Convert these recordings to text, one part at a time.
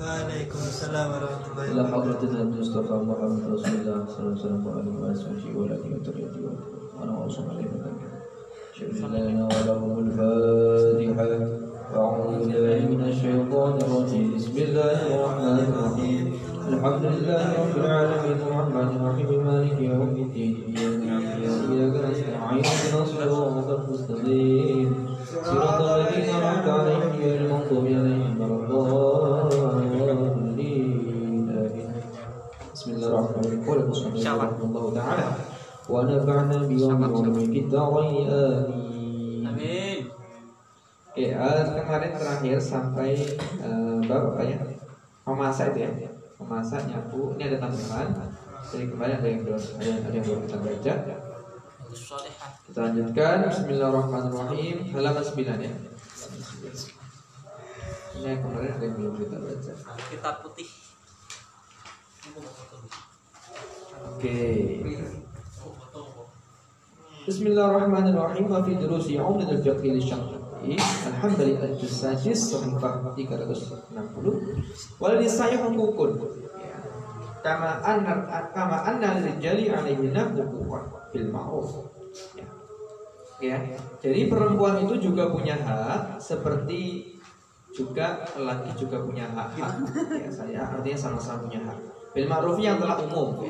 Waalaikumsalam warahmatullahi إلى wabarakatuh. حضرة النبي المصطفى محمد رسول الله صلى الله عليه وسلم وعلى آله وصحبه وآله وتريته وأنا عليه شهد لنا ولهم الفاتحة. أعوذ بالله من الشيطان الرجيم. بسم الله الرحمن الرحيم. الحمد لله رب العالمين. الرحمن الرحيم. مالك يوم الدين. إياك نعبد وإياك نستعين. اهدنا الصراط المستقيم. صراط الذين أنعمت عليهم قال المصنف رحمه الله تعالى ونفعنا بيوم علومك الدارين آمين Amin. Oke, eh, kemarin terakhir sampai eh, bab apa ya? Memasak itu ya. Memasak nyapu. Ini ada tambahan. Jadi kemarin ada yang belum ada, ada yang belum kita baca. Sholihat. Kita lanjutkan. Bismillahirrahmanirrahim. Halaman 9 ya. Ini yang kemarin ada yang belum kita baca. Kitab putih. Oke. Bismillahirrahmanirrahim. Wa fi durusi Umdat al-Fiqh li Al-Hambali al-Jusadis Sahifah 360 Waladi saya hukukun Kama anna kama anna rijali alaihi nafsuhu bil ma'ruf ya. ya. Jadi perempuan itu juga punya hak seperti juga laki juga punya hak. Ya, saya artinya sama-sama punya hak. Bil ma'ruf yang telah umum.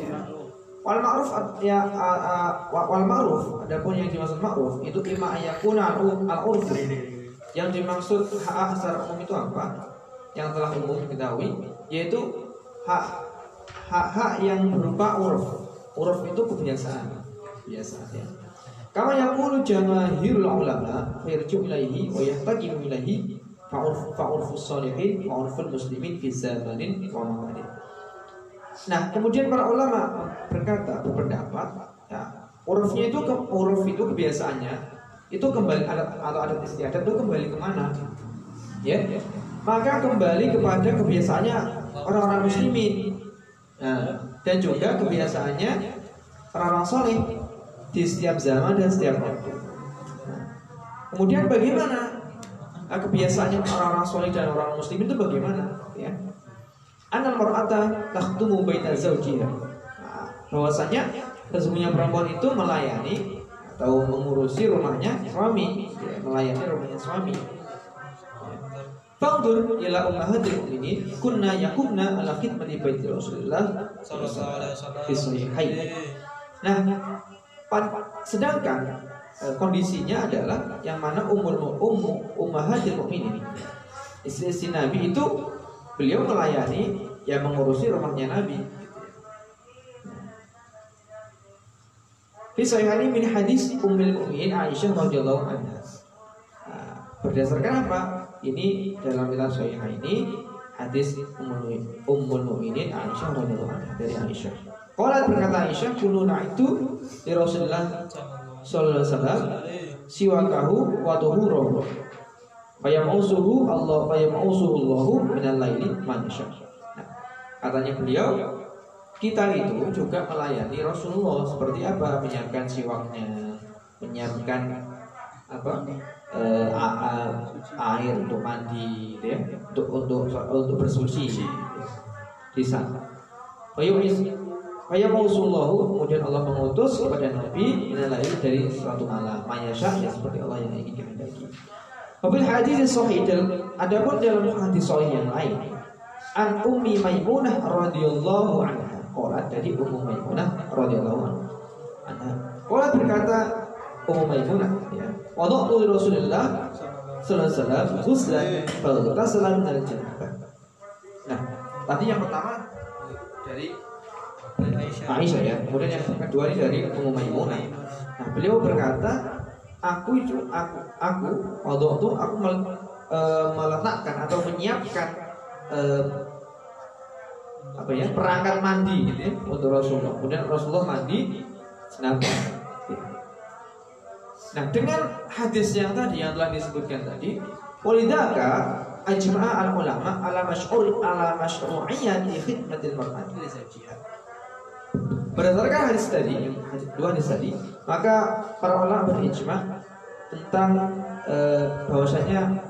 Wal ma'ruf ya a- wa- wal ma'ruf adapun yang dimaksud ma'ruf itu ima ayakuna al urf yang dimaksud hak secara umum itu apa? Yang telah umum diketahui yaitu hak hak-hak yang berupa urf. Urf itu kebiasaan, kebiasaan ya. Kama yaqulu jamaahirul ulama fayarju ilaihi wa yahtajimu ilaihi fa'urf fa'urfus salihin wa urful muslimin fi zamanin wa makanin. Nah, kemudian para ulama berkata, berpendapat, ya, urufnya itu ke, uruf itu kebiasaannya itu kembali adat atau adat istiadat itu kembali ke mana? Ya, maka kembali kepada kebiasaannya orang-orang muslimin. Nah, dan juga kebiasaannya orang-orang soleh di setiap zaman dan setiap waktu. Nah, kemudian bagaimana nah, kebiasaannya orang-orang soleh dan orang muslim itu bagaimana? Ya, Anal mar'ata takhtumu baita zawjiha. Nah, bahwasanya sesungguhnya perempuan itu melayani atau mengurusi rumahnya suami, ya, melayani rumahnya suami. Fangdur ila ummahatil mukminin kunna yakumna ala khidmati baiti Rasulullah Sallallahu alaihi wasallam. Nah, sedangkan eh, kondisinya adalah yang mana umur ummu ummahatil mukminin istri-istri Nabi itu beliau melayani yang mengurusi rumahnya Nabi. Fi sahihani min hadis Ummul Mukminin Aisyah radhiyallahu anha. Nah, berdasarkan apa? Ini dalam kitab Sahih ini hadis Ummul Mukminin Aisyah radhiyallahu anha dari Aisyah. Qalat berkata Aisyah, "Kununa itu di Rasulullah sallallahu alaihi wasallam siwakahu wa tuhurahu." Fayamausuhu Allah fayamausuhu Allahu minal laili man yasha. Nah, katanya beliau kita itu juga melayani Rasulullah seperti apa menyiapkan siwaknya, menyiapkan apa eh, a- a- air untuk mandi, ya, untuk untuk untuk bersuci di sana. Fayamausullahu kemudian Allah mengutus kepada Nabi minal laili dari suatu malam, mayasya ya seperti Allah yang ingin kehendaki. Wabil hadis sahih adapun dalam hadis sahih yang lain an ummi maimunah radhiyallahu anha. Qalat dari ummu maimunah radhiyallahu anha. Qalat berkata ummu maimunah ya wada'tu li Rasulillah sallallahu alaihi wasallam ghuslan faghtasala min al-janabah nah tadi yang pertama dari Aisyah ya kemudian yang kedua ini dari ummu maimunah. Nah beliau berkata aku itu aku aku waktu itu aku mel- eh, meletakkan atau menyiapkan eh, apa ya perangkat mandi gitu ya untuk Rasulullah. Kemudian Rasulullah mandi senam. Nah dengan hadis yang tadi yang telah disebutkan tadi, walidaka ajma'a al ulama ala masyhur ala masyru'iyyati khidmatil mar'ati li zawjiha. Berdasarkan hadis tadi, dua hadis tadi, maka para ulama berijma tentang eh, bahwasanya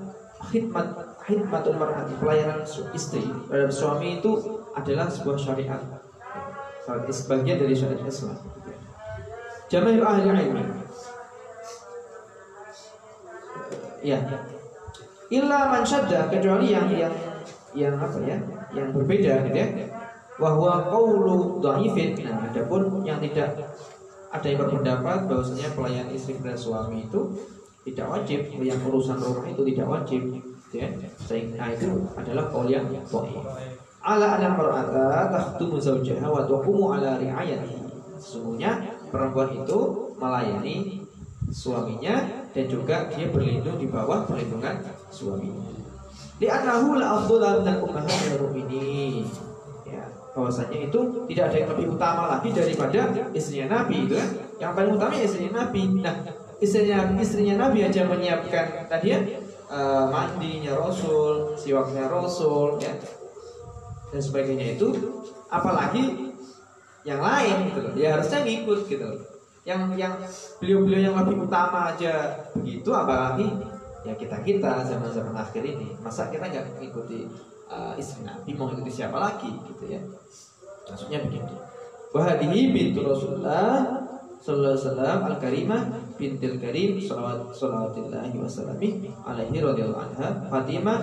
khidmat khidmatul mar'ati pelayanan istri terhadap suami itu adalah sebuah syariat. Sebagian dari syariat Islam. Jamaah ahli ilmi. Ya. Illa man syadda kecuali yang yang yang apa ya? Yang berbeda gitu ya. Wahwa qaulu dhaifin. Nah, adapun yang tidak ada yang berpendapat bahwasanya pelayan istri dan suami itu tidak wajib, yang urusan rumah itu tidak wajib, ya. Sehingga itu adalah qaul yang dhaif. Ala anna mar'ata takhdumu zawjaha wa taqumu ala ri'ayatihi. Sesungguhnya perempuan itu melayani suaminya dan juga dia berlindung di bawah perlindungan suaminya. Li'annahu la afdhala min al-ummahatil mu'minin. Ya, bahwasanya itu tidak ada yang lebih utama lagi daripada istrinya Nabi itu kan. Yang paling utama ya istrinya Nabi. Nah, istrinya istrinya Nabi aja menyiapkan tadi ya eh, mandinya Rasul, siwaknya Rasul ya. Dan sebagainya itu apalagi yang lain gitu loh. Ya harusnya ngikut gitu loh. Yang yang beliau-beliau yang lebih utama aja begitu apalagi ya kita kita zaman zaman akhir ini masa kita nggak mengikuti uh, istri Nabi mau ikuti siapa lagi gitu ya. Maksudnya begitu. Wahadihi bintu Rasulullah Sallallahu alaihi wasallam al karimah bintil karim salawat salawatillahi wasallami alaihi radhiyallahu anha. Fatimah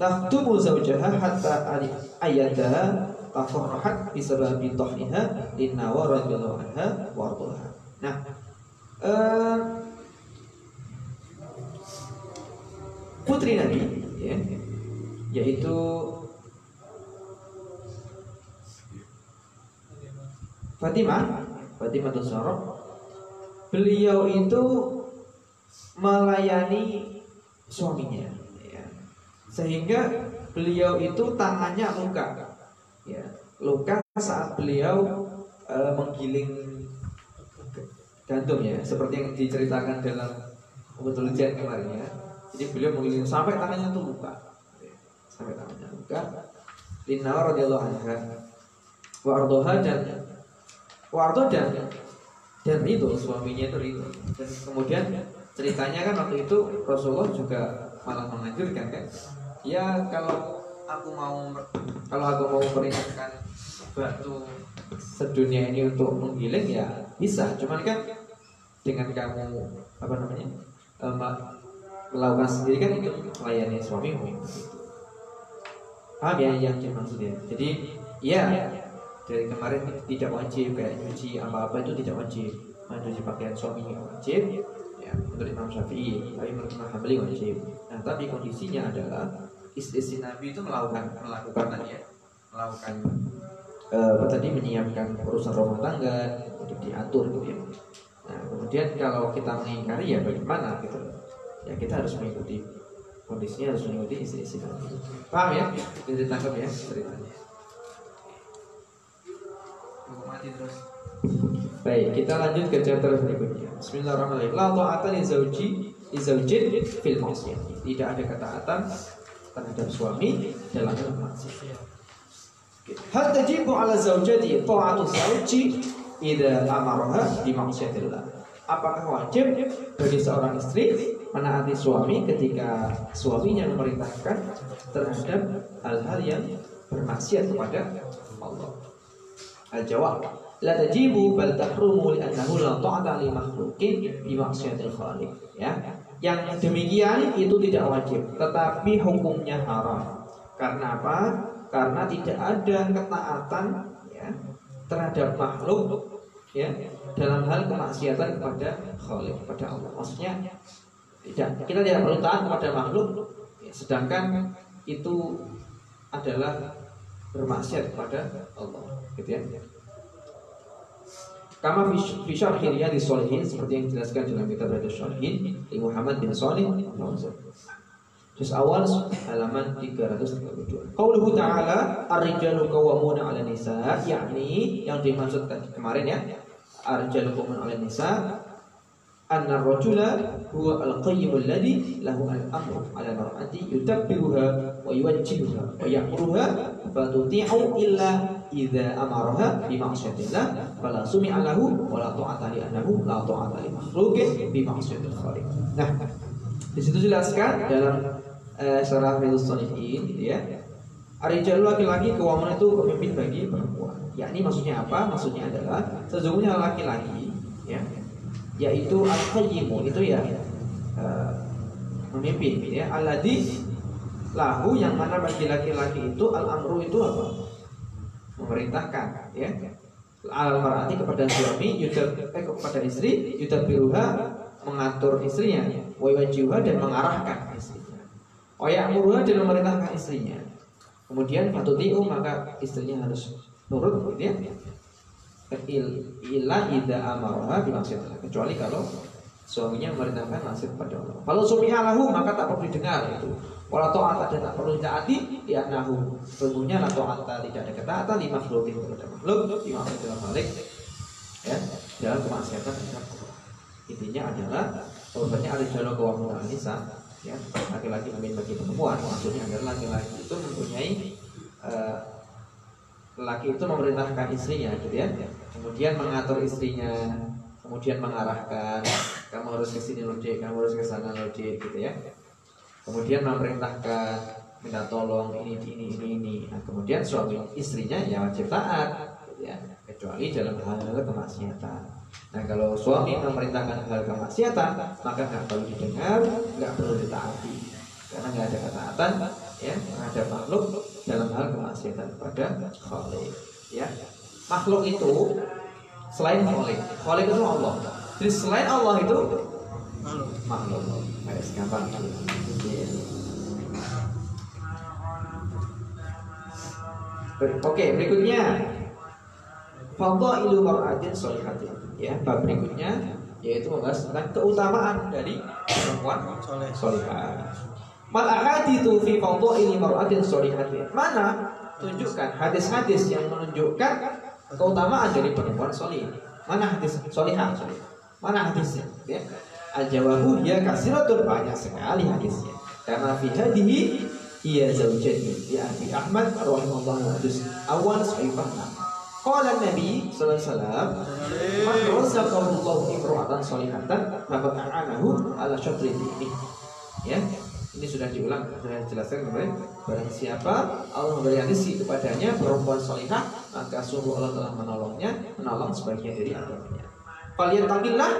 tahtumu zawjaha hatta ayadaha tafarrahat bisababi tahniha linnawa radhiyallahu anha wa ardhaha nah eh, putri Nabi ya, yaitu Fatimah. Fatimah Tusarok beliau itu melayani suaminya ya. sehingga beliau itu tangannya luka ya. Luka saat beliau eh, menggiling gantung ya. Seperti yang diceritakan dalam betul ujian kemarin ya. Jadi beliau menggiling sampai tangannya itu luka sampai tangannya luka. Lina radhiyallahu anha. Wa ardoha dan wa dan dan itu suaminya itu itu dan kemudian ceritanya kan waktu itu Rasulullah juga malah menganjurkan kan ya kalau aku mau kalau aku mau meringankan batu sedunia ini untuk menggiling ya bisa. Cuman kan dengan kamu apa namanya ma- melakukan sendiri kan itu melayani suamimu paham? Ya yang dimaksudnya jadi ya dari kemarin tidak wajib kayak nyuci apa-apa itu tidak wajib. Mencuci pakaian suaminya wajib ya menurut Imam Syafi'i tapi menurut Imam Hambali wajib. Nah tapi kondisinya adalah istri Nabi itu melakukan melakukan tadi ya melakukan eh, apa tadi menyiapkan urusan rumah tangga untuk diatur gitu ya. Nah kemudian kalau kita mengingkari ya bagaimana gitu? Ya kita harus mengikuti kondisinya harus mengikuti istri-istri Nabi paham ya bisa ditangkap ya ceritanya Mau mati terus Baik, kita lanjut ke chapter berikutnya. Bismillahirrahmanirrahim. La ta'ata li zauji li zaujin fil maksiyah. Tidak ada ketaatan terhadap suami dalam hal maksiat. Hal tajibu ala zaujati ta'atu zauji idza amaraha bi maksiatillah. Apakah wajib bagi seorang istri menaati suami ketika suaminya memerintahkan terhadap hal-hal yang bermaksiat kepada Allah? Al-jawab la tajibu bal tahrumu li'annahu la ta'ata li makhluqin bi maksiatil khaliq. Ya. Yang demikian itu tidak wajib tetapi hukumnya haram. Karena apa? Karena tidak ada ketaatan ya terhadap makhluk ya dalam hal kemaksiatan kepada khaliq kepada Allah. Maksudnya tidak. Kita tidak perlu taat kepada makhluk sedangkan itu adalah bermaksiat kepada Allah gitu ya. Kama fi- syarhi Riyadhis Shalihin seperti yang dijelaskan dalam kitab Riyadhis Shalihin di Muhammad bin Shalih Juz awal halaman 332. Qauluhu ta'ala ar-rijalu qawwamuna 'ala nisa yakni yang dimaksudkan kemarin ya. Ar-rijalu qawwamuna 'ala nisa anna ar-rajula huwa al-qayyim alladhi lahu al-amru 'ala mar'ati yutabbiruha wa yuwajjihuha wa ya'muruha fa tuti'u illa idza amaraha bi fala sumi'a lahu wa la li annahu la. Nah, di situ jelaskan dalam eh, secara Riyadhus Shalihin gitu ya. Arijalu laki-laki keuangan itu pemimpin bagi perempuan. Yakni maksudnya apa? Maksudnya adalah sesungguhnya laki-laki ya yaitu al-qayyimu itu ya eh, memimpin ya. Alladhi lahu yang mana bagi laki-laki itu al-amru itu apa? Memerintahkan ya. Al mar'ati kepada suami yudab eh, kepada istri yudabiruha mengatur istrinya wa yuwajihuha dan mengarahkan istrinya. Wa ya'muruha dan memerintahkan istrinya. Kemudian fatutiu maka istrinya harus nurut gitu ya illa ida amaraha bimaksiatillah kecuali kalau suaminya memerintahkan maksiat kepada Allah. Kalau suaminya lahu maka tak perlu didengar itu. Walau ta'ata dan tak perlu ditaati ya nahu. Sesungguhnya la ta'ata tidak ada ketaatan lima makhlukin kepada makhluk di maksiatillah malik ya dalam kemaksiatan terhadap. Intinya adalah bahwasanya ada jalur kewamunan nisa ya laki-laki memimpin bagi perempuan maksudnya adalah laki-laki itu mempunyai eh, laki itu memerintahkan istrinya gitu ya. Kemudian mengatur istrinya kemudian mengarahkan kamu harus ke sini loh Dek, kamu harus ke sana loh Dek, gitu ya. Kemudian memerintahkan minta tolong ini ini ini ini. Nah, kemudian suami istrinya ya wajib taat gitu ya. Kecuali dalam hal-hal kemaksiatan. Nah kalau suami memerintahkan hal kemaksiatan maka nggak perlu didengar nggak perlu ditaati. Karena nggak ada ketaatan ya terhadap makhluk dalam hal kemaksiatan kepada Khalik ya makhluk itu selain Khalik Khalik itu Allah jadi selain Allah itu makhluk Ayo, gampang. Oke, berikutnya Fadailu mar'atin sholihatin. Ya, bab berikutnya yaitu membahas tentang keutamaan dari perempuan solihah. Mal ahaditsu fi fadhaili mar'atin sholihatin. Mana tunjukkan hadis-hadis yang menunjukkan keutamaan dari perempuan solih. Mana hadis solihah? Mana hadisnya? Ya. Al-jawabu ya kasiratun banyak sekali hadisnya. Karena fi hadihi ia zaujati ya Abi Ahmad rahimahullah hadis awal sahih Qala Nabi sallallahu alaihi wasallam Man ala syatri dini. Ya, ini sudah diulang, sudah dijelaskan kemarin. Barang siapa Allah memberi rezeki kepadanya perempuan salihah, maka sungguh Allah telah menolongnya, menolong sebagian dari agamanya. Kalian takillah,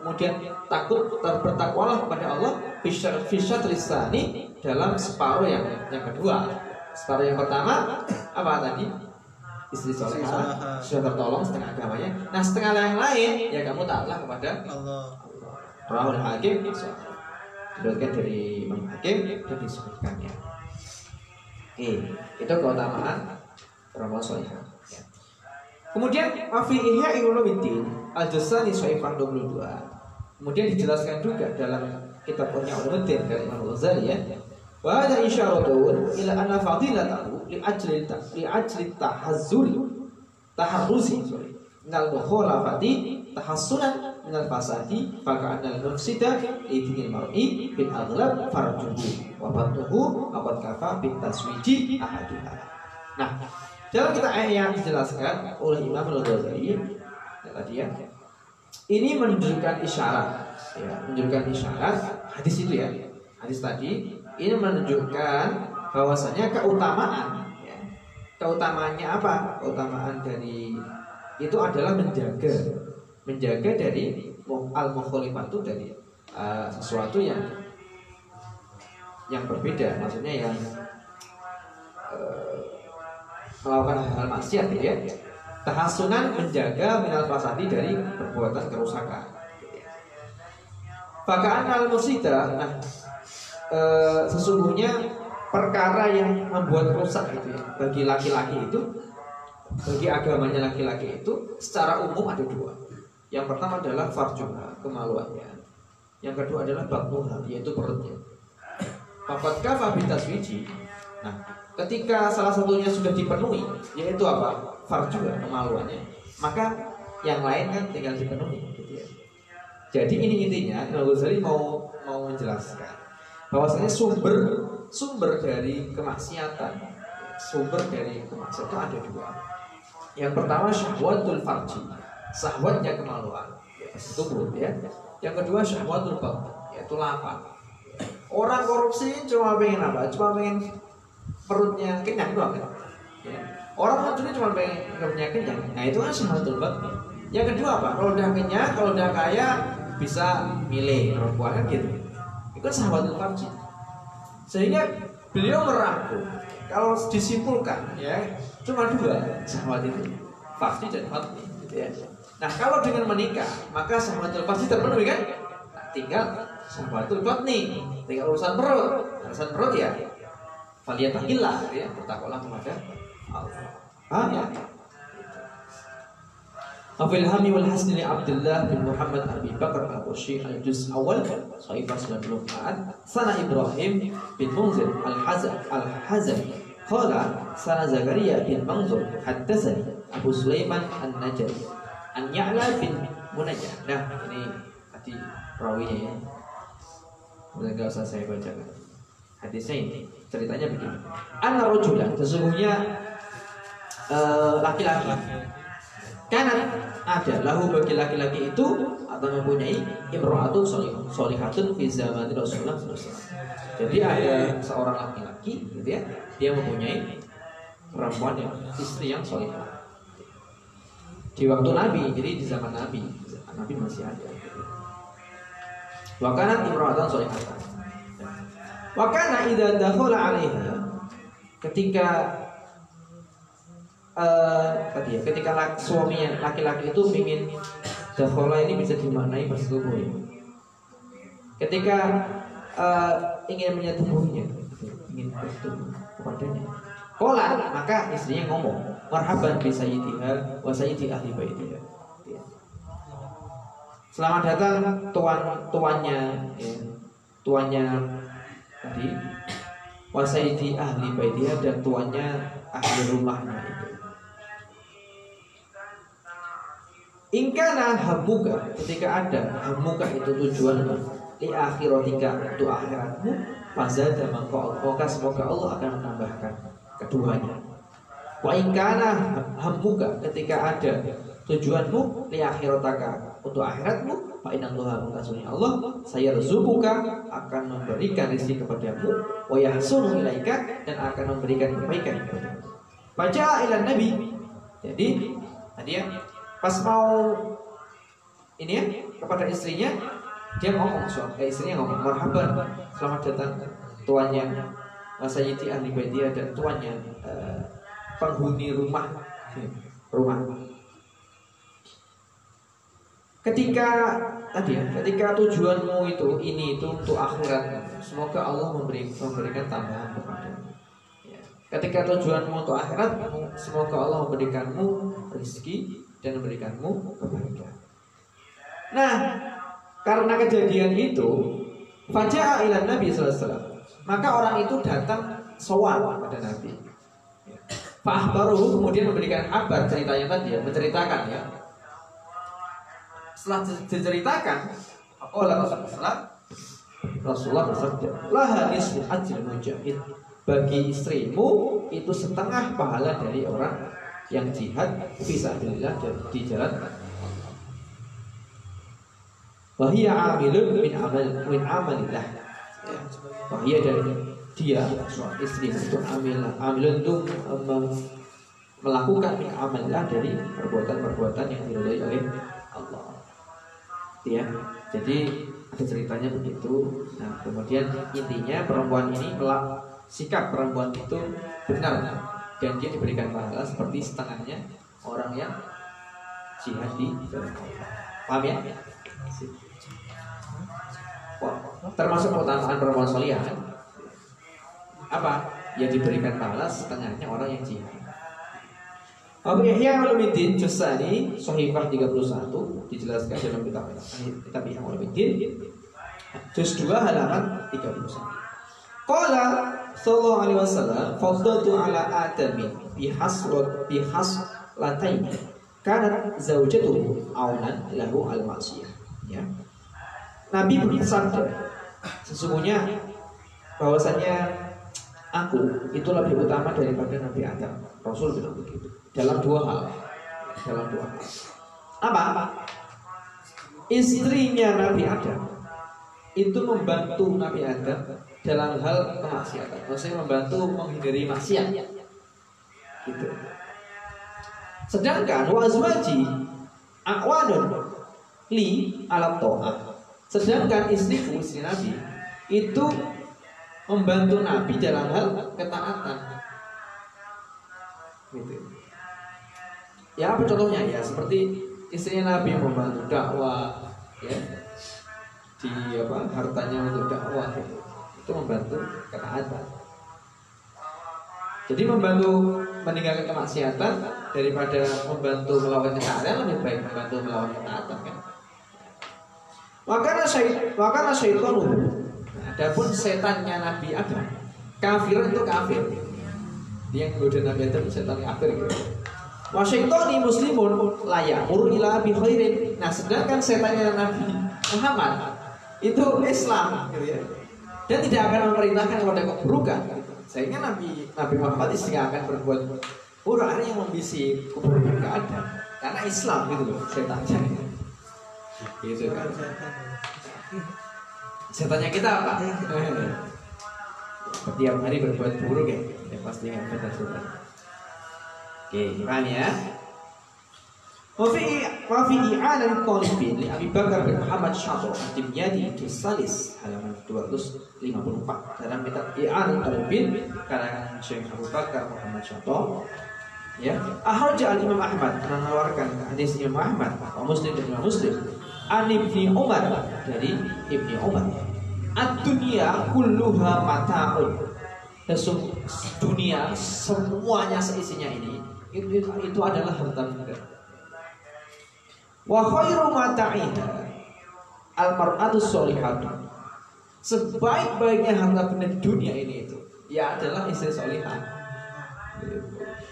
kemudian takut bertakwalah kepada Allah fisyat fisyat lisani dalam separuh yang yang kedua. Separuh yang pertama apa tadi? Istri solehah. sudah tertolong setengah agamanya. Nah setengah yang lain ya kamu taatlah kepada Allah. Rahul Hakim Diriwayatkan dari Imam Hakim dan disebutkannya. Eh, itu keutamaan perempuan solehah. Ya. Kemudian Afi Ihya Ulumuddin Al Jasani Soifah 22. Kemudian dijelaskan juga dalam kitab Ihya Ulumuddin dari Imam Ghazali ya. Wa ada isyaratun ila anna fadilatahu li ajli li ajli tahazzuri taharruzi minal mukhalafati tahassunan minal fasadi maka anal mufsida idinil mar'i bil aghlab farjuhu. Wa batnuhu awat kafa bin taswiji ahaduha nah dalam kita ayat yang dijelaskan oleh Imam Al-Ghazali ya, tadi ya ini menunjukkan isyarat ya menunjukkan isyarat hadis itu ya. Hadis tadi ini menunjukkan bahwasanya keutamaan ya. keutamaannya apa? Keutamaan dari itu adalah menjaga menjaga dari al mukhalifat itu dari uh, sesuatu yang yang berbeda. Maksudnya yang uh, melakukan hal-hal maksiat gitu ya. Tahasunan menjaga minal fasadi dari perbuatan kerusakan Bahkan al musida nah eh, sesungguhnya perkara yang membuat rusak itu ya bagi laki-laki itu bagi agamanya laki-laki itu secara umum ada dua. Yang pertama adalah farjuha, kemaluannya. Yang kedua adalah bakmuha, yaitu perutnya. Papat kafa bitaswiji. Nah, ketika salah satunya sudah dipenuhi, yaitu apa? Farjuha, kemaluannya. Maka yang lain kan tinggal dipenuhi, gitu ya. Jadi ini intinya Imam Ghazali mau mau menjelaskan bahwasanya sumber sumber dari kemaksiatan, sumber dari kemaksiatan ada dua. Yang pertama syahwatul farji, syahwatnya kemaluan, ya, tubuh ya. Yang kedua syahwatul batin, yaitu lapar. Orang korupsi cuma pengen apa? Cuma pengen perutnya kenyang doang kan? Ya. Orang mencuri cuma pengen perutnya kenyang. Nah itu kan syahwatul batni. Yang kedua apa? Kalau udah kenyang, kalau udah kaya bisa milih perempuan kan gitu. Itu sahabatul farji. Sehingga beliau merangkum kalau disimpulkan ya cuma dua sahabat itu pasti dan nih, gitu ya. Nah kalau dengan menikah maka sahabatul pasti terpenuhi kan? Nah, tinggal sahabatul nih. tinggal urusan perut, nah, urusan perut ya. Faliyatahillah gitu ya, bertakwalah kepada Allah. Ya? Afilhami wal Hasni Abdullah bin Muhammad Abi Bakar Al-Qusyi Al-Juz Awal Saifah 94 Sana Ibrahim bin Munzir al Hazam al Hazam. Kala Sana Zakaria bin Manzur Haddasani Abu Sulaiman An-Najari an Ya'la bin Munajjah. Nah, ini hati rawinya ya. Udah enggak usah saya baca. Hadisnya ini ceritanya begini. Anna rajulan sesungguhnya eh, laki-laki uh, kanan ada lahu bagi laki-laki itu atau mempunyai imro'atu solihatun fi zaman Rasulullah Jadi ada seorang laki-laki gitu ya, dia mempunyai perempuan yang istri yang solihah. Di waktu Nabi, jadi di zaman Nabi, Nabi masih ada. Wakana imro'atun solihatan. Wakana idza dakhala 'alaiha ketika eh tadi ya ketika suaminya laki-laki itu ingin dakhala ini bisa dimaknai bersetubuh ketika eh, ingin menyetubuhinya ingin bersetubuh kepadanya Kola maka istrinya ngomong marhaban bi sayyidiha wa sayyidi ahli baitiha. Selamat datang tuan tuannya ya, tuannya tadi. Wa sayyidi ahli baitiha dan tuannya ahli rumahnya itu. Ingkana hamuka ketika ada hamuka itu tujuanmu di akhiratika untuk akhiratmu fazada maka semoga Allah akan menambahkan keduanya. Wa ingkana hamuka ketika ada tujuanmu di akhirataka untuk akhiratmu fa inna Allah mengkasuni Allah saya rezukuka akan memberikan rezeki kepadamu wa yahsunu ilaika dan akan memberikan kebaikan kepadamu. Baca ila Nabi. Jadi tadi ya pas mau ini ya kepada istrinya dia ngomong soal eh, istrinya ngomong marhaban selamat datang tuannya Sayyidi ahli baitia dan tuannya eh, penghuni rumah rumah ketika tadi ya ketika tujuanmu itu ini itu untuk akhirat semoga Allah memberi memberikan tambahan kepadamu Ya. ketika tujuanmu untuk akhirat semoga Allah memberikanmu rezeki dan memberikanmu kebaikan. Nah, karena kejadian itu, Faja'a ila Nabi SAW. Maka orang itu datang sowan pada Nabi. Pak baru kemudian memberikan kabar ceritanya tadi ya, menceritakan ya. Setelah diceritakan, oleh Rasulullah Rasulullah bersabda, "Laha nisfu ajril mujahid." Bagi istrimu itu setengah pahala dari orang yang jihad fisabilillah di jalan Wahia amilun min amal min amalillah. Ya. Wahia dan dia istri itu amil amilun itu um, melakukan min amalillah dari perbuatan-perbuatan yang diridhoi oleh Allah. Ya. Jadi ada ceritanya begitu. Nah, kemudian intinya perempuan ini melak sikap perempuan itu benar dan dia diberikan pahala seperti setengahnya orang yang jihad di. Paham ya? Termasuk keutamaan perempuan solihah kan? Apa? Ya diberikan pahala setengahnya orang yang jihad. Abu Yahya Ulumuddin Jusani Sohifah 31 dijelaskan dalam kitab kitab Yahya Ulumuddin Juz 2 halaman 31. Qala sallallahu alaihi wasallam fadlatu ala adamin bihasrat bihaslatain kanat zaujatuhu aulan lahu al maksiyah ya Nabi bersabda sesungguhnya bahwasanya aku itu lebih utama daripada Nabi Adam Rasul bilang begitu dalam dua hal dalam dua hal apa istrinya Nabi Adam itu membantu Nabi Adam dalam hal kemaksiatan. Maksudnya membantu menghindari maksiat. Gitu. Sedangkan wazwaji akwanun li alat to'ah. Sedangkan istriku, istri Nabi itu membantu Nabi dalam hal ketaatan. Gitu. Ya apa contohnya ya seperti istrinya Nabi membantu dakwah ya di apa hartanya untuk dakwah gitu. itu membantu ketaatan. Jadi membantu meninggalkan kemaksiatan daripada membantu melakukan ketaatan lebih baik membantu melakukan ketaatan kan. Maka syaitan, maka syaitan Adapun setannya Nabi Adam, kafir itu kafir. Dia yang menggoda Nabi Adam setan kafir. Wa syaitani muslimun layak ila bi khairin. Nah, sedangkan setannya Nabi Muhammad itu Islam gitu ya. Dan tidak akan memerintahkan kepada keburukan. Sehingga Nabi Nabi Muhammad tidak akan berbuat buruk yang membisi keburukan tidak ada. Karena Islam gitu loh setannya. Gitu kan. Setannya kita apa? Setiap hari berbuat buruk ya, ya pasti nggak benar. Oke, paham ya? I'anan talibin li Abi Bakar bin Muhammad Syafo Dimyadi di Salis halaman 254 dalam kitab i'anan talibin karangan Syekh Abu Bakar Muhammad Syafo ya Ahraja al Imam Ahmad menawarkan hadis Imam Ahmad Muslim dan Imam Muslim an Ibni Umar dari Ibni Umar Ad-dunia kulluha mata'un dunia semuanya seisinya ini itu, itu adalah harta benda. Wa khairu mata'iha al-mar'atu sholihatu. Sebaik-baiknya harta benda di dunia ini itu ya adalah istri solihah.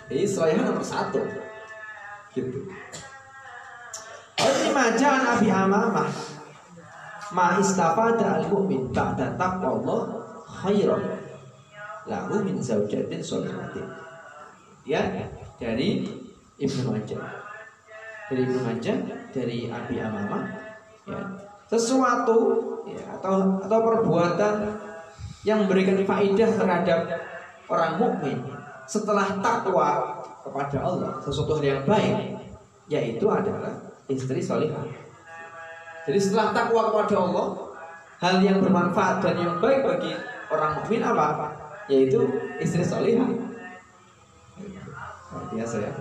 Jadi solihah nomor satu. Gitu. Ini majaan Abi Amamah ma istafada al mu'min ba'da taqwallah khairan lahu min zaujatin sholihatin ya dari Ibnu Majah. Dari Ibnu Majah dari Abi Amamah ya. Sesuatu ya, atau atau perbuatan yang memberikan faidah terhadap orang mukmin setelah takwa kepada Allah sesuatu yang baik yaitu adalah istri solihah jadi setelah takwa kepada Allah, hal yang bermanfaat dan yang baik bagi orang mukmin apa? Yaitu istri solihah. Biasa ya.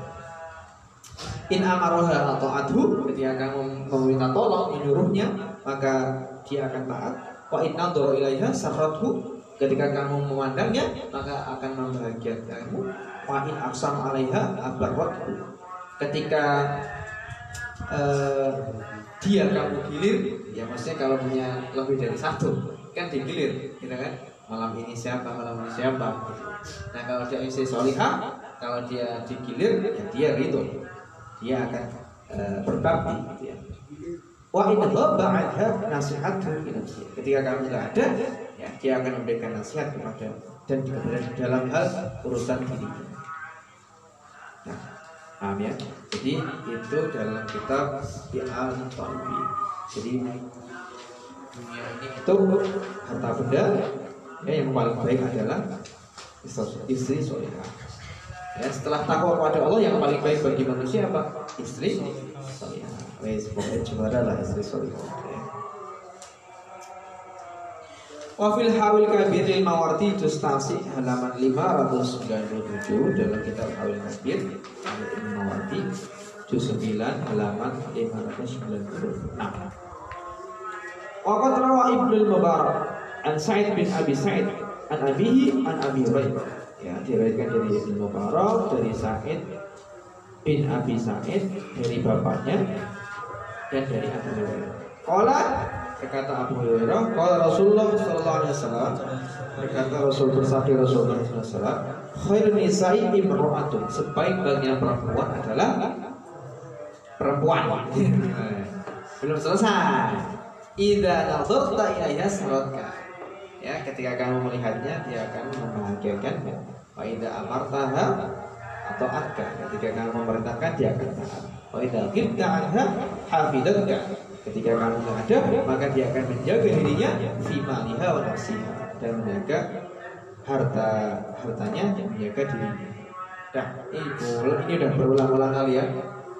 In amaroha atau adhu ketika kamu meminta tolong menyuruhnya maka dia akan taat. Wa in nadoro ilaiha sarrathu ketika kamu memandangnya maka akan membahagiakan kamu. Wa in aksam alaiha abarrathu ketika uh, dia kamu gilir ya maksudnya kalau punya lebih dari satu kan digilir gitu kan? Malam ini siapa malam ini siapa gitu. nah kalau dia istri solihah kalau dia digilir ya dia ridho. Dia akan uh, berbakti gitu ya. Wa in nasihat Ketika kamu tidak ada ya, Dia akan memberikan nasihat kepada Dan dalam hal urusan dirinya. Nah Paham ya? Jadi itu dalam kitab Bi'al Talbi. Jadi itu harta benda ya, yang paling baik adalah istri solehah. Ya, setelah takwa kepada Allah yang paling baik bagi manusia apa? Istri solehah. Wes pokoknya juara lah istri solehah. Wafil Hawil Kabir lil Mawardi halaman 597 dalam kitab Hawil Kabir Ibn Mawardi juz 9 halaman 596. Waqat rawa Ibnu Mubarak an Sa'id bin Abi Sa'id an abihi an Abi Hurairah. Ya, diriwayatkan dari Ibnu Mubarak dari Sa'id bin Abi Sa'id dari bapaknya dan dari Abu Hurairah. Qala Berkata Abu Hurairah, kalau Rasulullah sallallahu alaihi wasallam berkata Rasul bersabda Rasulullah sallallahu alaihi wasallam, khairun nisa'i imra'atun. Sebaik-baiknya perempuan adalah perempuan. Belum selesai. Idza nadharta ilaiha saratka. Ya, ketika kamu melihatnya dia akan membahagiakan. Wa idza amartaha atau atka. Ketika kamu memerintahkan dia akan taat. Wa idza ghibta anha hafidatka Ketika kamu ada, maka dia akan menjaga dirinya fimaliha wa nafsiha dan menjaga harta hartanya dan menjaga dirinya. Dah, itu ini udah berulang-ulang kali ya.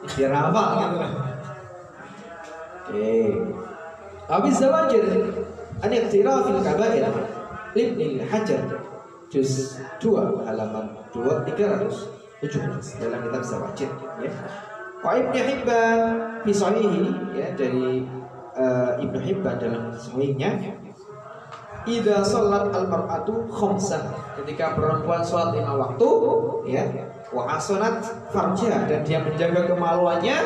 Biar hafal gitu. Oke. Habis zawajir an iqtirafil kabair Ibn Hajar juz 2 halaman 2 317 dalam kitab zawajir ya. Wa Ibn Hibban fi sahihi ya dari uh, Ibn Hibban dalam sahihnya Ida salat al-mar'atu khamsan Ketika perempuan sholat lima waktu ya Wa asonat farja Dan dia menjaga kemaluannya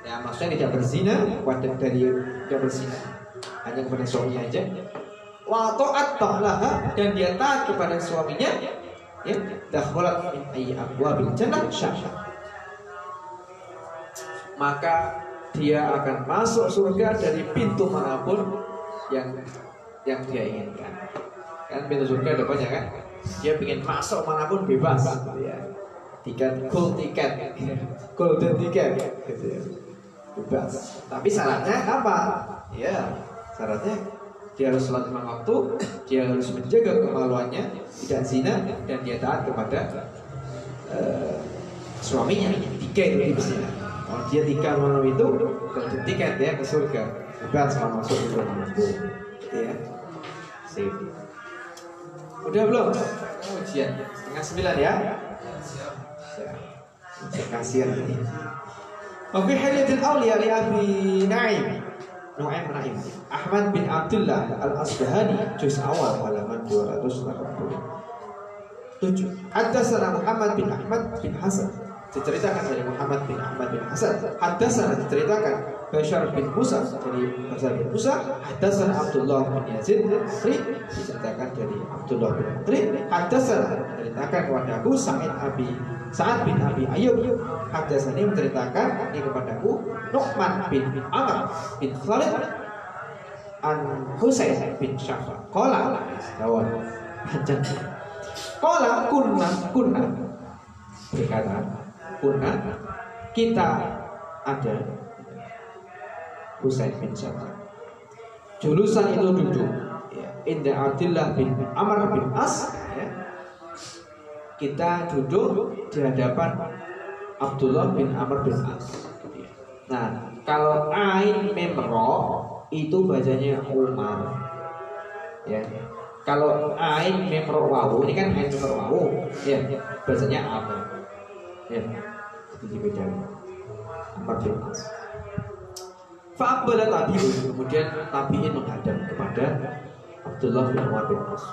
Ya maksudnya tidak berzina Wadah dari tidak berzina Hanya kepada suaminya aja. Wa ta'at ba'laha Dan dia taat kepada suaminya Ya Dakhalat min ayyi abwabil jannah syahsyah maka dia akan masuk surga dari pintu mana pun yang yang dia inginkan. Kan pintu surga ada banyak kan? Dia ingin masuk mana pun bebas, gitu ya. Tiket gold tiket, golden tiket, gitu ya. Bebas. Tapi syaratnya apa? Ya, syaratnya dia harus sholat lima waktu, dia harus menjaga kemaluannya, tidak zina, dan dia taat kepada uh, suaminya. Tiga itu tipsnya. Dia tiga malam itu, golden tiket ya ke surga. Bebas kalau masuk ke surga ya. Sip. Udah belum? Ujian setengah sembilan ya. Kasihan ini. Wafi Hilyatul Auliya li Abi Naim Nu'aim Naim Ahmad bin Abdullah Al-Asbahani Juz awal halaman 287 Hadasana Muhammad bin Ahmad bin Hasan Diceritakan dari Muhammad bin Ahmad bin Hasan. Hadasana diceritakan Bashar bin Musa. Dari Bashar bin Musa Hadasana Abdullah bin Yazid bin Mukri Diceritakan dari Abdullah bin Mukri Hadasana diceritakan kepada Abu Sa'id Abi Sa'ad bin Abi Ayyub. Hadasani menceritakan ini kepadaku Nu'man bin Amr bin Khalid An Husain bin Syafa. Kola Kawan Panjang. Kola kunna kunna. Berkata Kunna Kita ada Husain bin Syafa Julusan itu duduk ya, Indah Abdullah bin Amr bin As ya, kita duduk di hadapan Abdullah bin Amr bin As. Nah, kalau ain memro itu bacanya Umar. Ya. Kalau ain memro wawu ini kan ain memro wawu, ya, bacanya Amr. Ya. Itu dibedakan. Amr bin As. Fa'abala tabi'un Kemudian tabi'in menghadap kepada Abdullah bin Umar bin As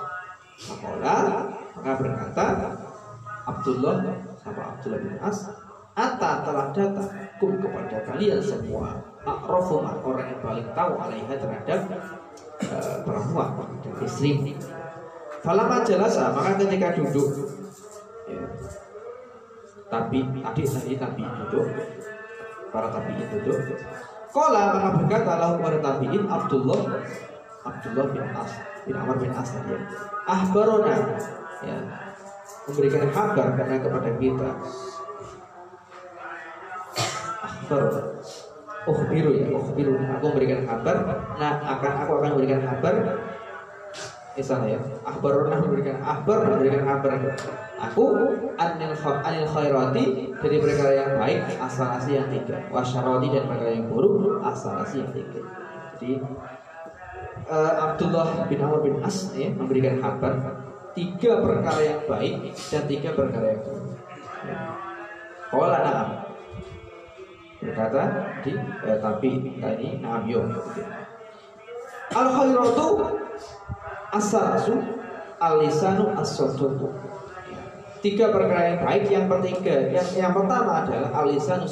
Maka maka berkata Abdullah sama Abdullah bin As Ata telah datang kum kepada kalian semua Akrofumah orang yang paling tahu alaiha terhadap uh, perempuan dan istri Falama jalasa maka ketika duduk ya, Tapi tadi tadi tapi duduk. Para tabiin duduk. Kola maka berkata lahu kepada tabiin Abdullah Abdullah bin As bin Amr bin As tadi. Ahbarona. Ya. Memberikan kabar karena kepada kita. Akhbar oh biru ya oh biru aku memberikan kabar. Nah akan aku akan memberikan kabar. Salah ya. Akhbaruna memberikan akhbar memberikan kabar aku anil anil khairati dari perkara yang baik asalasi yang tiga. Wasyarati dan perkara yang buruk asalasi yang tiga. Jadi uh, Abdullah bin Amr bin As ya, memberikan kabar tiga perkara yang baik dan tiga perkara yang buruk. Kala na'am. Berkata di eh, tapi tadi na'am yo. Al khairatu asalasu al lisanu as Tiga perkara yang baik yang ketiga yang yang pertama adalah al lisanu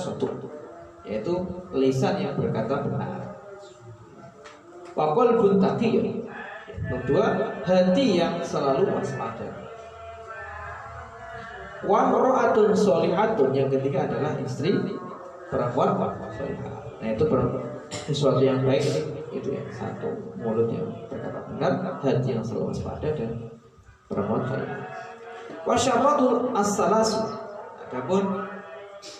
yaitu lisan yang berkata benar. Wakol bun Kedua, hati yang selalu waspada. Wa ro'atun solihatun yang ketiga adalah istri perempuan solihah. Nah itu sesuatu yang baik itu ya satu mulut yang berkata benar, hati yang selalu waspada dan perempuan solihah. Wa syarratul as-salasu. Adapun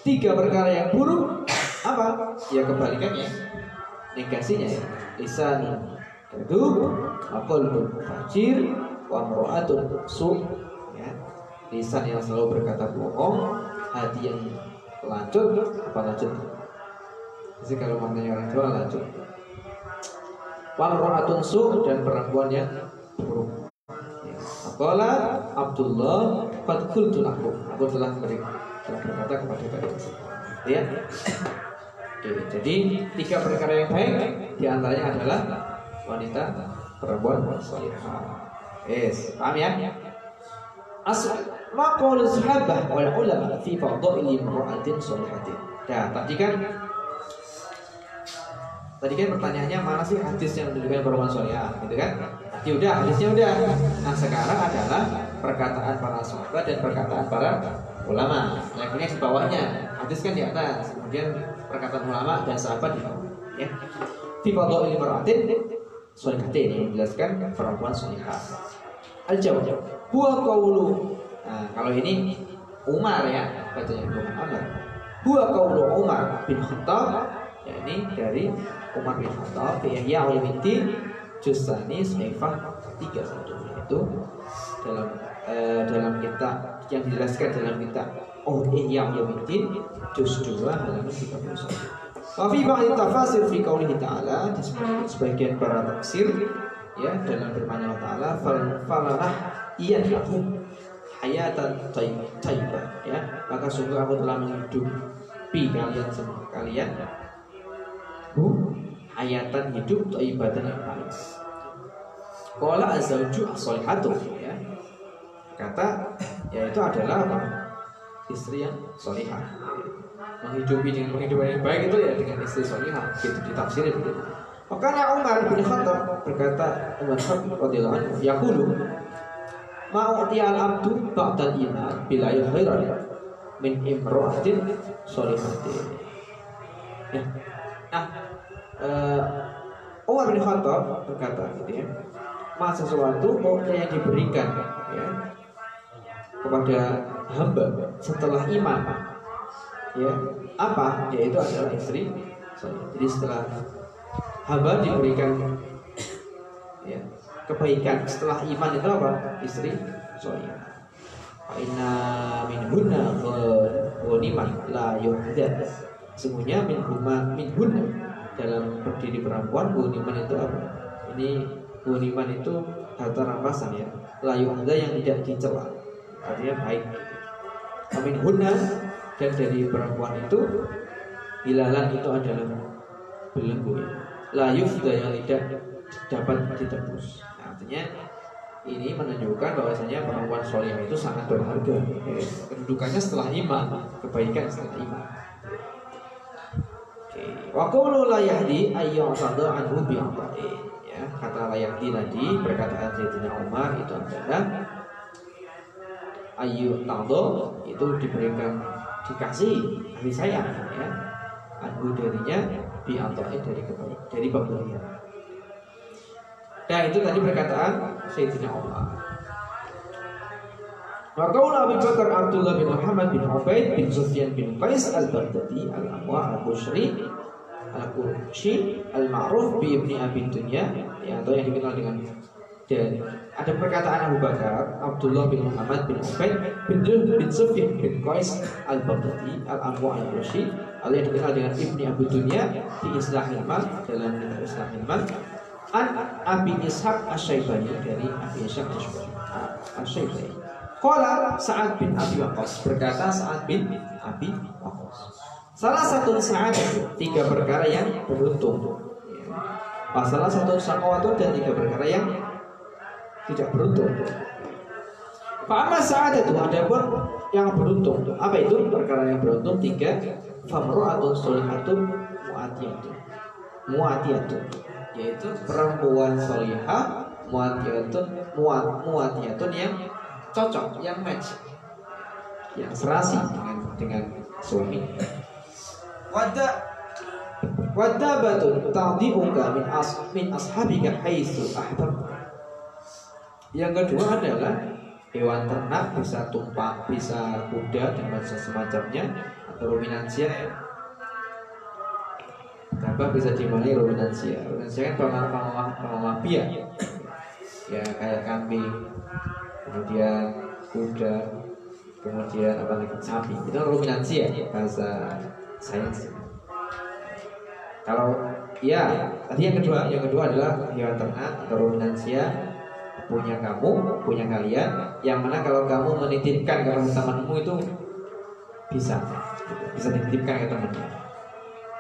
tiga perkara yang buruk apa? Ya kebalikannya negasinya ya. Lisanun kadub qalbun fajir wa mar'atun su ya. Lisan yang selalu berkata bohong hati yang lanjut apa lanjut jadi kalau maknanya orang Jawa lanjut wa mar'atun su dan perempuan yang buruk. Apalah Abdullah Qad qultu lakum Aku telah telah berkata kepada kalian Ya Oke, jadi tiga perkara yang baik Di antaranya adalah Wanita perempuan salihah Yes, paham ya? As ma qaulu sahabah wal ulama fi fadhaili imra'atin salihatin. Ya, tadi kan Tadi kan pertanyaannya mana sih hadis yang menunjukkan perempuan solihah, gitu kan? Tadi udah, hadisnya udah. Nah sekarang adalah perkataan para sahabat dan perkataan para ulama. Levelnya di bawahnya, hadis kan di atas, kemudian perkataan ulama dan sahabat di bawah. Ya. Fi fadhail imra'atin solihatin yang menjelaskan perempuan solihah. Al jawab. Huwa qawlu. Nah, kalau ini Umar ya, katanya Umar. Huwa qawlu Umar bin Khattab ya ini dari Umar bin Khattab fi Ihya Ulumuddin Justani Saifah 31 itu dalam eh, dalam kitab yang dijelaskan dalam kitab Oh Ihya Ulumuddin juz 2 halaman 31. Wa fi ba'd tafasir fi qoulihi ta'ala di sebagian para tafsir ya dalam firman Allah Ta'ala fal falanah iyan lahum hayatan tayyibah ya. Maka sungguh aku telah menghidupi kalian semua kalian. Hu hayatan hidup tayyibatan yang baik. Qala azawju as-solihatu ya. Kata yaitu adalah apa? Istri yang solihah menghidupi dengan penghidupan yang baik itu ya dengan istri solihah gitu ditafsirin begitu Makanya Umar bin Khattab berkata Umar Khattab radhiyallahu anhu yaqulu Ma'u'ti al-abdu ba'dal iman bila khairan min imra'atin sholihatin. Ya. Nah, uh, Umar bin Khattab berkata gitu ya, masa sesuatu yang diberikan ya kepada hamba setelah iman ya apa yaitu adalah istri jadi setelah hamba diberikan ya, kebaikan setelah iman itu apa? Istri soleh. Inna min hunna ghaniman la yuhdad. Semuanya min huma min hunna dalam berdiri perempuan ghaniman itu apa? Ini ghaniman itu kata rampasan ya. La yuhdad yang tidak dicela. Artinya baik. Amin hunna dan dari perempuan itu hilalan itu adalah belenggu ya la yufda yang tidak dapat ditebus. Artinya ini menunjukkan bahwasanya perempuan soleh itu sangat berharga. Kedudukannya setelah iman, kebaikan setelah iman. Wa qawlu la yahdi anhu bi Ya, kata la yahdi tadi perkataan Sayyidina Umar itu adalah ayu tado itu diberikan dikasih kasih sayang ya anhu darinya bi dari kebaikan dari pemberian. Dan itu tadi perkataan Sayyidina Umar. Makaul Abu Bakar Abdullah bin Muhammad bin Ubaid bin Sufyan bin Qais al-Baghdadi al-Amwa al-Bushri al-Qurshi al-Ma'ruf bi Ibni Abi Dunya. Ya, atau yang dikenal dengan dan. Ada perkataan Abu Bakar Abdullah bin Muhammad bin Ubaid bin, bin Sufyan bin Qais al-Baghdadi al-Amwa al-Bushri. Atau yang dikenal dengan Ibni Abu Dunya di Islahil Mal dalam kitab Islahil Mal. An Abi Ishaq Asy-Syaibani dari Abi Ishaq Asy-Syaibani Qala Sa'ad bin Abi Waqqas berkata Sa'ad bin Abi Waqqas. Salah satu saat tiga perkara yang beruntung. Salah satu sakawatu dan tiga perkara yang tidak beruntung. Fa'ama saat itu ada pun yang beruntung. Apa itu perkara yang beruntung? Tiga. Famro'atun solihatun mu'atiyatun. Mu'atiyatun. Yaitu perempuan solihah mu'atiyatun mu'at, mu'atiyatun yang cocok, yang match, yang serasi dengan dengan suami. Wada wada batun tadi'uka min as min ashabika haitsu ahbab. Yang kedua adalah hewan ternak bisa tumpah, bisa kuda dan macam semacamnya atau ruminansia Gabah bisa dimulai ruminansia. Ruminansia kan pemaaf pemaaf ya. Ya kayak kambing, kemudian kuda, kemudian apa lagi sapi. Itu ruminansia bahasa sains. Kalau ya tadi yang kedua, yang kedua adalah hewan ternak atau ruminansia punya kamu, punya kalian, yang mana kalau kamu menitipkan kepada temanmu itu bisa, bisa dititipkan ke temannya.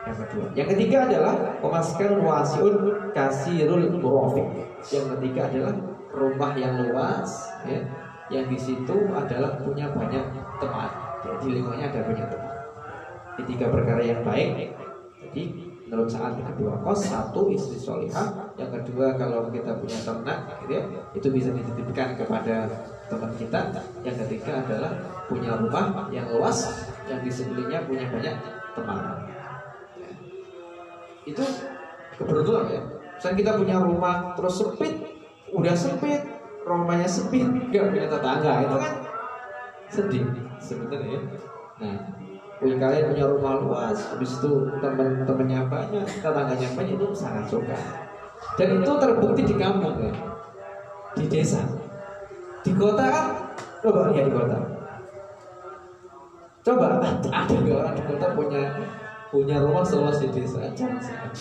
Yang kedua, yang ketiga adalah pemaskan wasiun kasirul murafik. Yang ketiga adalah rumah yang luas, ya, yang di situ adalah punya banyak teman. Ya, di lingkungannya ada banyak teman. Ini tiga perkara yang baik. Jadi menurut saat kedua kos satu istri solihah yang kedua kalau kita punya ternak gitu ya, itu bisa dititipkan kepada teman kita yang ketiga adalah punya rumah yang luas yang di sekelilingnya punya banyak teman Ya. itu keberuntungan ya misalnya kita punya rumah terus sempit udah sempit. Rumahnya sempit. Nggak punya tetangga itu kan sedih sebenarnya. Ya. nah punya kalian punya rumah luas. Habis itu teman-temannya banyak tetangganya banyak itu sangat suka. Dan itu terbukti di kampung ya. Di desa. Di kota kan? Coba ya di kota. Coba ada nggak orang di kota punya punya rumah seluas di desa? Sekali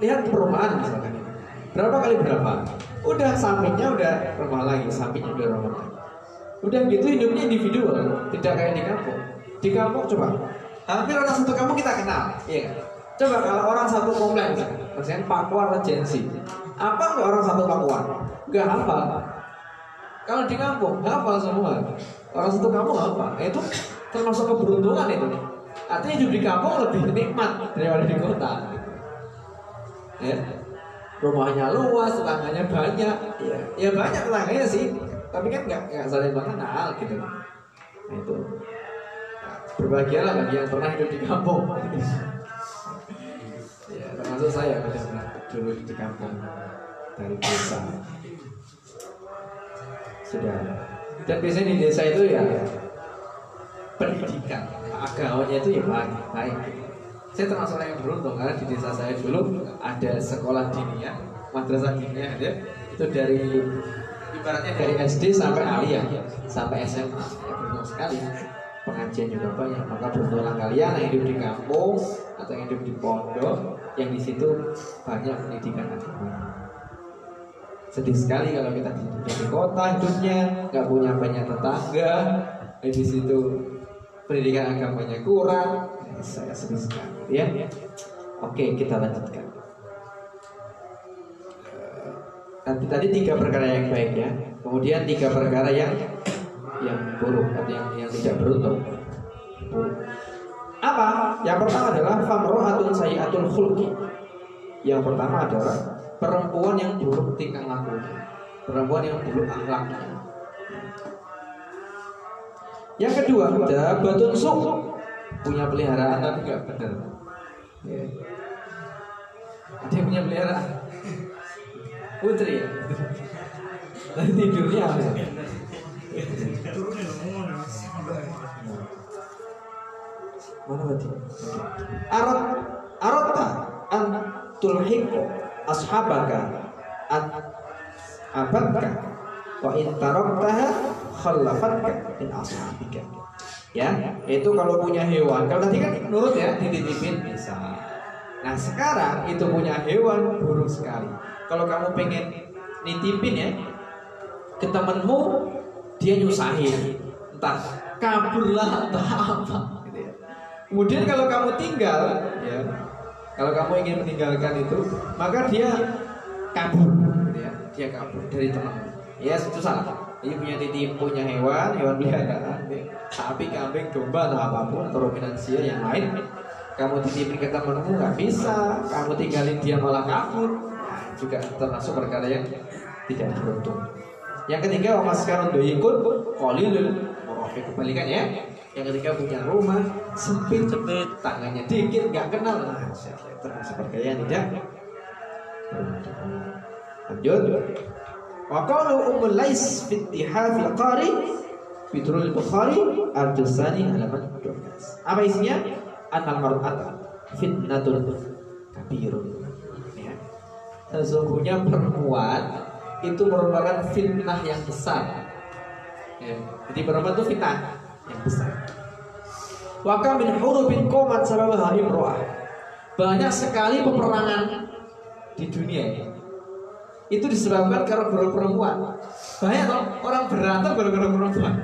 lihat perumahan misalkan berapa kali berapa udah sampingnya udah rumah lagi sampingnya udah rumah lagi. Udah gitu hidupnya individual tidak kayak di kampung. Di kampung coba hampir orang satu kampung kita kenal iya kan? coba kalau orang satu komplek misalnya Pakuan Regency apa nggak orang satu Pakuan? Nggak hafal. Kalau di kampung hafal semua. Orang satu kampung apa itu termasuk keberuntungan itu. Artinya hidup di kampung lebih nikmat daripada di kota. Ya rumahnya luas tetangganya banyak. Ya, ya banyak tetangganya sih. Tapi kan nggak nggak saling mengenal gitu. Nah itu. Berbahagialah bagi yang pernah hidup di kampung. Ya termasuk saya pernah dulu di kampung dari desa. Sudah. Dan biasanya di desa itu ya pendidikan. Agamanya itu ya baik baik saya termasuk orang yang beruntung karena di desa saya dulu ada sekolah diniyah madrasah diniyah ada. Itu dari ibaratnya dari SD sampai aliyah sampai SMA beruntung sekali. Pengajian juga banyak maka beruntunglah kalian yang hidup di kampung atau yang hidup di pondok yang di situ banyak pendidikan agama. Sedih sekali kalau kita hidup di kota hidupnya nggak punya banyak tetangga dan di situ pendidikan agamanya kurang. Ya, saya sedih sekali ya oke kita lanjutkan Nanti tadi tiga perkara yang baik ya. Kemudian tiga perkara yang yang buruk atau yang yang tidak beruntung. Apa? Yang pertama adalah famro'atun sayi'atul khulqi. Yang pertama adalah perempuan yang buruk tingkah lakunya. Perempuan yang buruk akhlaknya. Yang kedua, dabatun suk punya peliharaan tapi nggak benar. Ya. Yang punya peliharaan? Putri ya? Tidurnya apa? Mana tadi? Arot arota an tulhiqu ashabaka an abadka wa in taraktaha khallafatka min ashabika. Ya, itu kalau punya hewan. Kalau tadi kan nurut ya, dititipin bisa. Nah sekarang itu punya hewan buruk sekali. Kalau kamu pengen nitipin ya ke temenmu, dia nyusahin, entah kabur lah, apa. Gitu ya. Kemudian kalau kamu tinggal, ya, kalau kamu ingin meninggalkan itu, maka dia kabur, gitu ya. dia kabur dari temanmu. Ya itu salah. Dia punya titip, punya hewan, hewan peliharaan, ya. sapi, kambing, domba atau apa pun atau ruminansia yang lain. Kamu titipin ke temanmu nggak bisa, kamu tinggalin dia malah kabur, Nah, juga termasuk perkara yang tidak beruntung. Yang ketiga wa maskarun doyikun qalilul murafiq kebalikan ya. Yang ketiga punya rumah sempit, Sempit. tangannya dikit, nggak kenal. Nah, termasuk perkara yang tidak. Lanjut. Wa qalu ummul lais fi ittihafil qari Fitrul Bukhari Al-Jusani halaman 12 Apa isinya? Anal mar'ata fitnatun kabirun. Ya. Sesungguhnya perempuan itu merupakan fitnah yang besar. Ya. Jadi perempuan itu fitnah yang besar. Waka min hurubin komat sababaha imro'ah. Banyak sekali peperangan di dunia ini. Itu disebabkan karena perempuan. Banyak orang berantem gara-gara perempuan.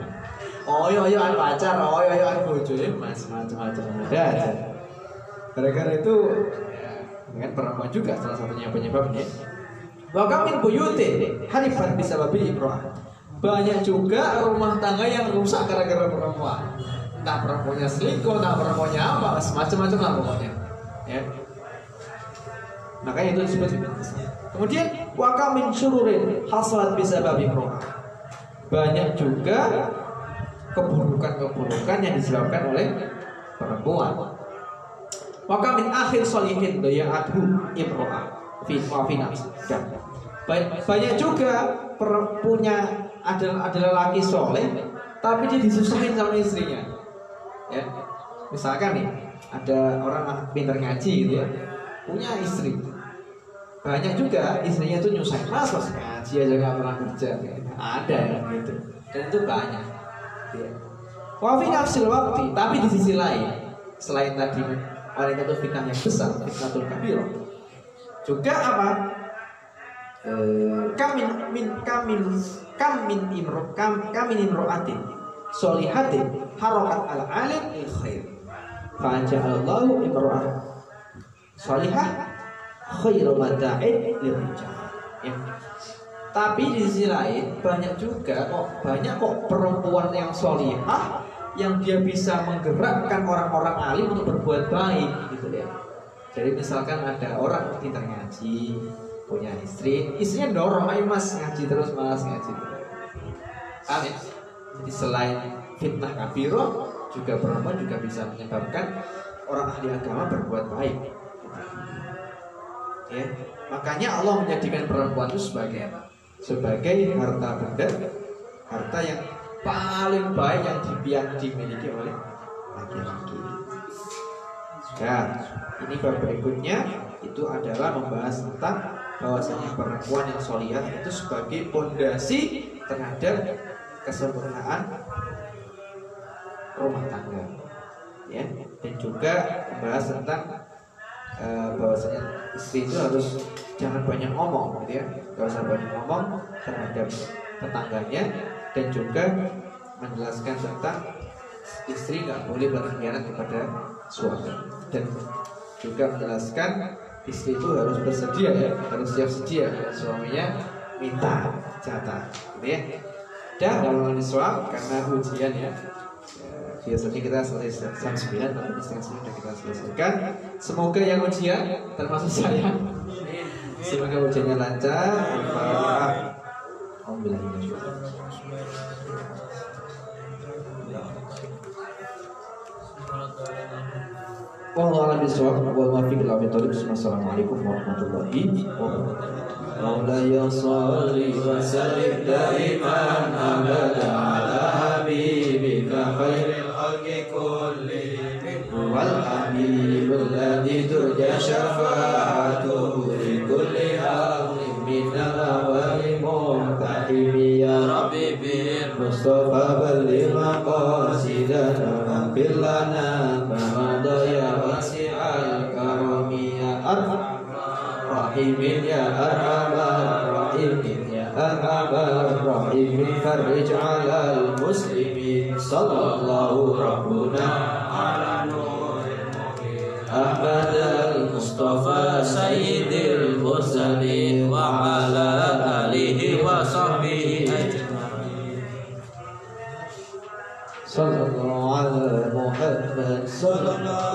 Oh iya iya ada pacar, oh iya iya ada bojo, ya, mas macam-macam ada aja. Gara-gara itu ya, kan perempuan juga salah satunya penyebabnya. Waka min buyutin harifat bisa babi imro'ah. Banyak juga rumah tangga yang rusak gara-gara perempuan entah perempuannya selingkuh, entah perempuannya apa, semacam-macam lah pokoknya. Ya. Makanya itu disebut Kemudian waka min syururin hasalat bisa babi Banyak juga keburukan-keburukan yang disebabkan oleh perempuan. Waka min akhir solihin adhu imro'ah fi dan banyak juga punya adalah adalah laki soleh tapi dia disusahin sama istrinya. Ya misalkan nih ada orang pintar ngaji gitu ya punya istri. Banyak juga istrinya tuh nyusahin mas mas ngaji aja nggak pernah kerja. Ada yang gitu. Dan itu banyak Wafi nafsil waktu tapi di sisi lain selain tadi wanita itu fitnah yang besar fitnatul kabir. Juga apa? Kamin min kamin kamin imro kam kamin imroatin solihatin harokat al alim il khair. Fa'aja'alallahu imra'ah solihah khairu mata'id lirijal ya. Tapi di sisi lain banyak juga kok banyak kok perempuan yang solihah yang dia bisa menggerakkan orang-orang alim untuk berbuat baik gitu ya jadi misalkan ada orang pintar ngaji punya istri istrinya dorong ayo mas ngaji terus mas ngaji kan ya? Jadi selain fitnah kafiro, juga perempuan juga bisa menyebabkan orang ahli agama berbuat baik. Ya, makanya Allah menjadikan perempuan itu sebagai apa? Sebagai harta benda, harta yang paling baik yang dibiak dimiliki oleh laki-laki. Dan ini bab berikutnya itu adalah membahas tentang bahwasanya perempuan yang solihah itu sebagai pondasi terhadap kesempurnaan rumah tangga ya dan juga membahas tentang uh, bahwasanya istri itu harus jangan banyak ngomong gitu ya. Gak usah banyak ngomong terhadap tetangganya dan juga menjelaskan tentang istri nggak boleh berkhianat kepada suami. Dan juga menjelaskan istri itu harus bersedia ya harus siap sedia suaminya minta jatah gitu ya. Dan dalam soal karena ujian ya biasanya kita selesai jam 9 tapi di setengah sudah kita selesaikan semoga yang ujian termasuk saya semoga ujiannya lancar Alhamdulillah Wallahu a'lam bishawab wa ma fi Assalamualaikum warahmatullahi wabarakatuh. مولاي صل وسلم دائما ابدا على حبيبك خير الخلق كلهم هو الحبيب الذي ترجى شفاعته لكل امر من الاول منتحم يا ربي بالمصطفى بلغ مقاصدنا واغفر لنا ما مضى يا واسع الكرم يا ارحم الراحمين يا أرحم الراحمين يا أرحم الراحمين فرج على المسلمين صلى الله ربنا المصطفى سيد المرسلين وعلى آله وصحبه أجمعين. صلى الله على محمد. صلى الله